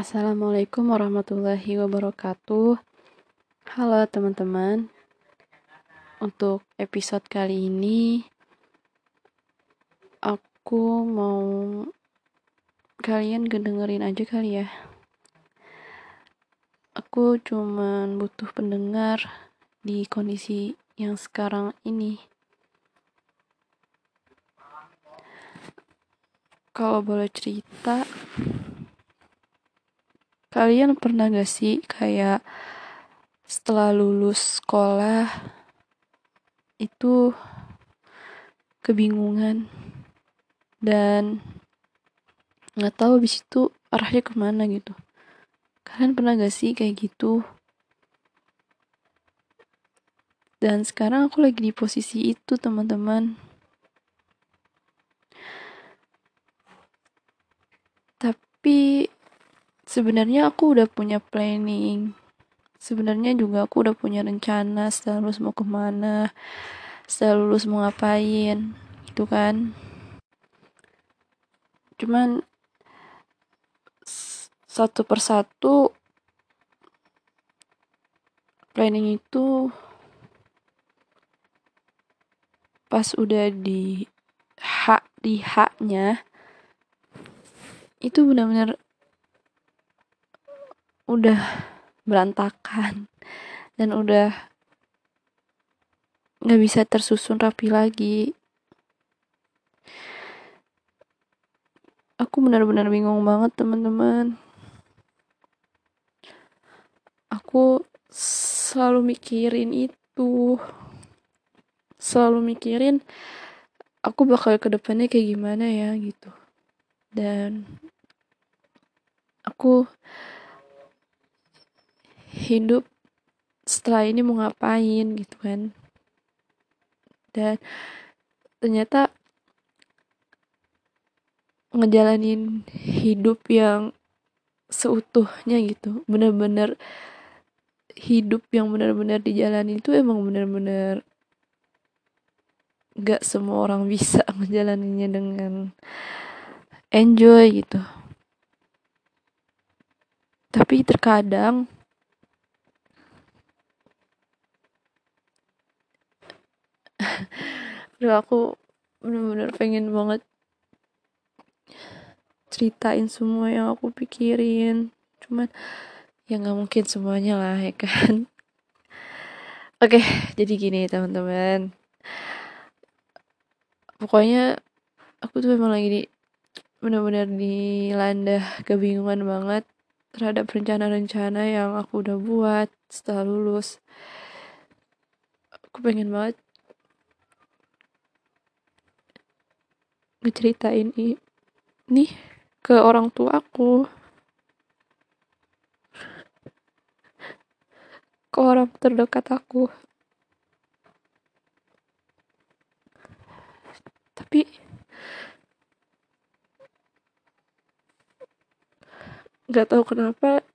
Assalamualaikum warahmatullahi wabarakatuh. Halo teman-teman. Untuk episode kali ini aku mau kalian kedengerin aja kali ya. Aku cuman butuh pendengar di kondisi yang sekarang ini. Kalau boleh cerita, Kalian pernah gak sih kayak setelah lulus sekolah itu kebingungan dan nggak tahu habis itu arahnya ke mana gitu. Kalian pernah gak sih kayak gitu? Dan sekarang aku lagi di posisi itu teman-teman. Tapi sebenarnya aku udah punya planning. Sebenarnya juga aku udah punya rencana setelah lulus mau ke mana setelah lulus mau ngapain gitu kan. Cuman satu persatu planning itu pas udah di hak di haknya itu benar-benar udah berantakan dan udah nggak bisa tersusun rapi lagi. Aku benar-benar bingung banget teman-teman. Aku selalu mikirin itu. Selalu mikirin aku bakal ke depannya kayak gimana ya gitu. Dan aku hidup setelah ini mau ngapain gitu kan. Dan ternyata ngejalanin hidup yang seutuhnya gitu bener-bener hidup yang bener-bener dijalani itu emang bener-bener gak semua orang bisa ngejalaninnya dengan enjoy gitu. Tapi terkadang Aduh aku bener-bener pengen banget ceritain semua yang aku pikirin. Cuman ya nggak mungkin semuanya lah ya kan? Oke jadi gini teman-teman. Pokoknya aku tuh memang lagi di benar-benar dilanda kebingungan banget terhadap rencana-rencana yang aku udah buat setelah lulus. Aku pengen banget ngeceritain ini ke orang tua aku ke orang terdekat aku. Tapi nggak tahu kenapa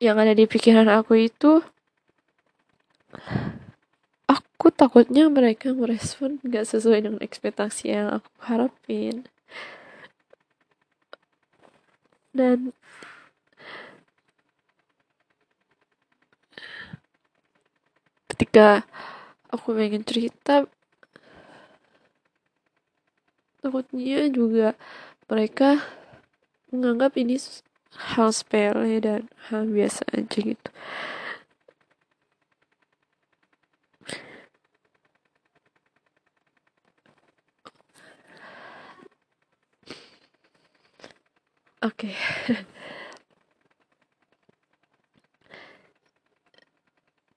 yang ada di pikiran aku itu aku takutnya mereka merespon gak sesuai dengan ekspektasi yang aku harapin. Dan ketika aku pengen cerita takutnya juga mereka menganggap ini hal sepele dan hal biasa aja gitu Oke. Okay.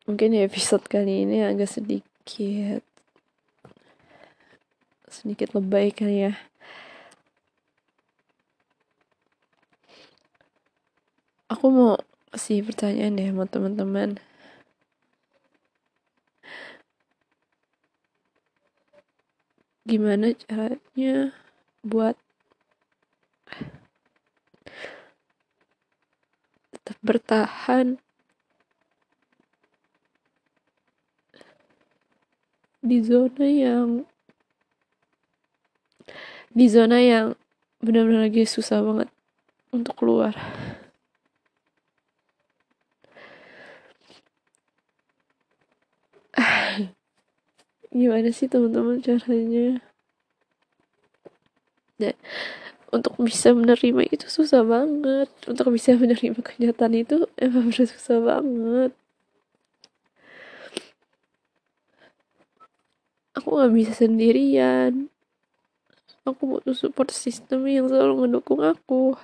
Mungkin episode kali ini agak sedikit sedikit lebay kali ya. Aku mau kasih pertanyaan deh sama teman-teman. Gimana caranya buat tetap bertahan. Di zona yang di zona yang benar-benar lagi susah banget untuk keluar. Gimana sih teman-teman caranya? Dan untuk bisa menerima itu susah banget. Untuk bisa menerima kenyataan itu emang bener susah banget. Aku gak bisa sendirian. Aku butuh support system yang selalu mendukung aku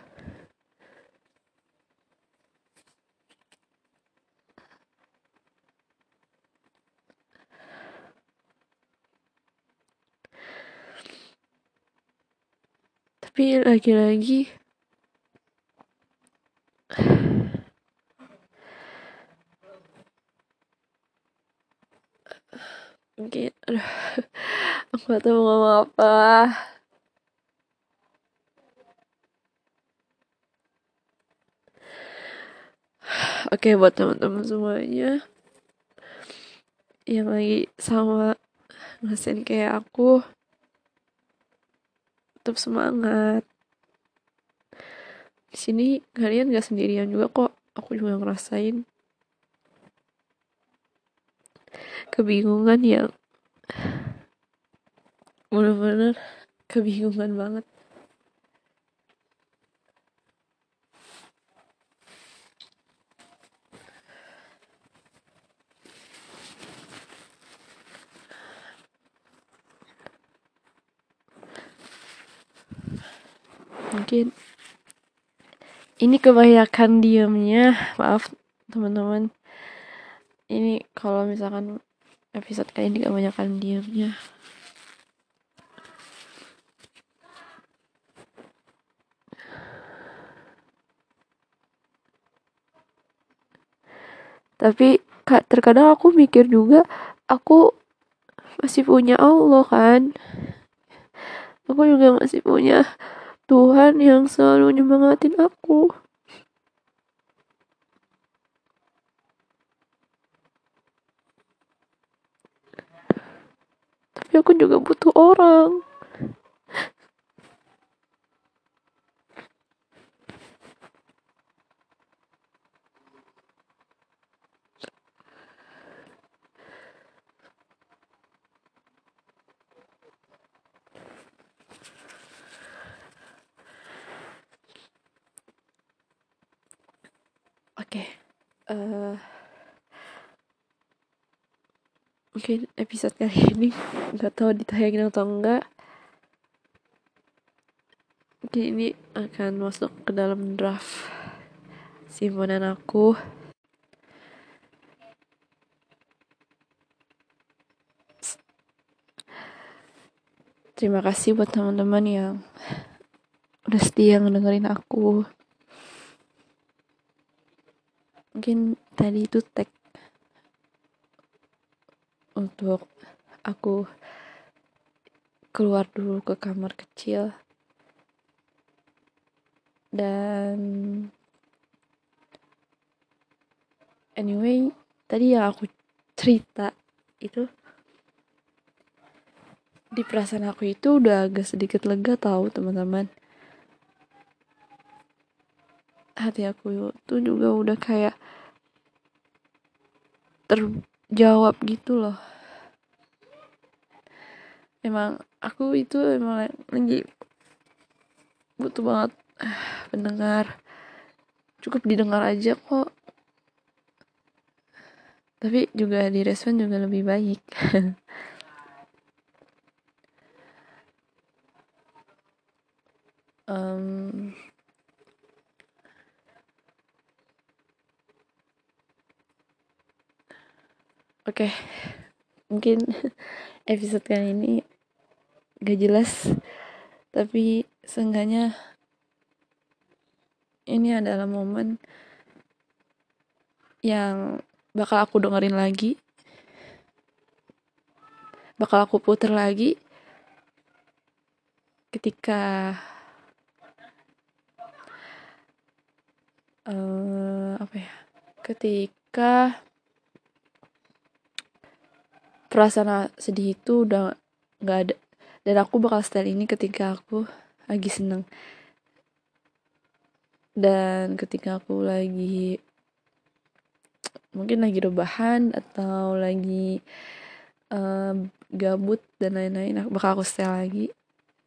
tapi lagi-lagi mungkin aduh aku gak tahu ngomong apa. Oke buat teman-teman semuanya yang lagi sama ngerasain kayak aku tetap semangat. Di sini kalian gak sendirian juga kok. Aku juga ngerasain kebingungan yang bener-bener kebingungan banget mungkin. Ini kebanyakan diamnya maaf teman-teman. Ini kalau misalkan episode kali ini kebanyakan diamnya tapi terkadang aku mikir juga aku masih punya Allah kan? Aku juga masih punya Tuhan yang selalu nyemangatin aku. Tapi aku juga butuh orang. Oke, okay. uh, eh, mungkin episode kali ini nggak tahu ditayangin atau enggak. Mungkin ini akan masuk ke dalam draft simpanan aku. Terima kasih buat teman-teman yang udah setia ngedengerin aku mungkin tadi itu tag untuk aku keluar dulu ke kamar kecil. Dan anyway tadi yang aku cerita itu di perasaan aku itu udah agak sedikit lega tahu teman-teman hati aku tuh juga udah kayak terjawab gitu loh. Emang aku itu emang lagi butuh banget pendengar. Cukup didengar aja kok. Tapi juga di respon juga lebih baik. Um, okay. mungkin episode kali ini gak jelas, tapi seenggaknya ini adalah momen yang bakal aku dengerin lagi, bakal aku puter lagi ketika uh, apa ya, ketika perasaan sedih itu udah nggak ada. Dan aku bakal style ini ketika aku lagi seneng. Dan ketika aku lagi mungkin lagi rebahan atau lagi uh, gabut dan lain-lain aku bakal aku setel lagi.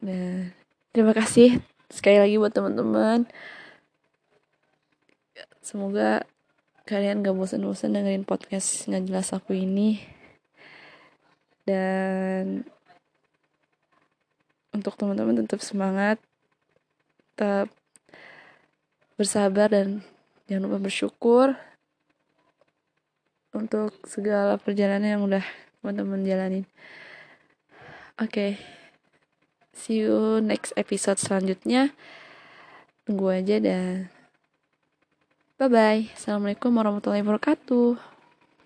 Dan terima kasih sekali lagi buat teman-teman. Semoga kalian gak bosan-bosan dengerin podcast nggak jelas aku ini dan untuk teman-teman tetap semangat tetap bersabar dan jangan lupa bersyukur untuk segala perjalanan yang udah teman-teman jalanin. Oke, okay. see you next episode selanjutnya. Tunggu aja dan bye bye. Assalamualaikum warahmatullahi wabarakatuh.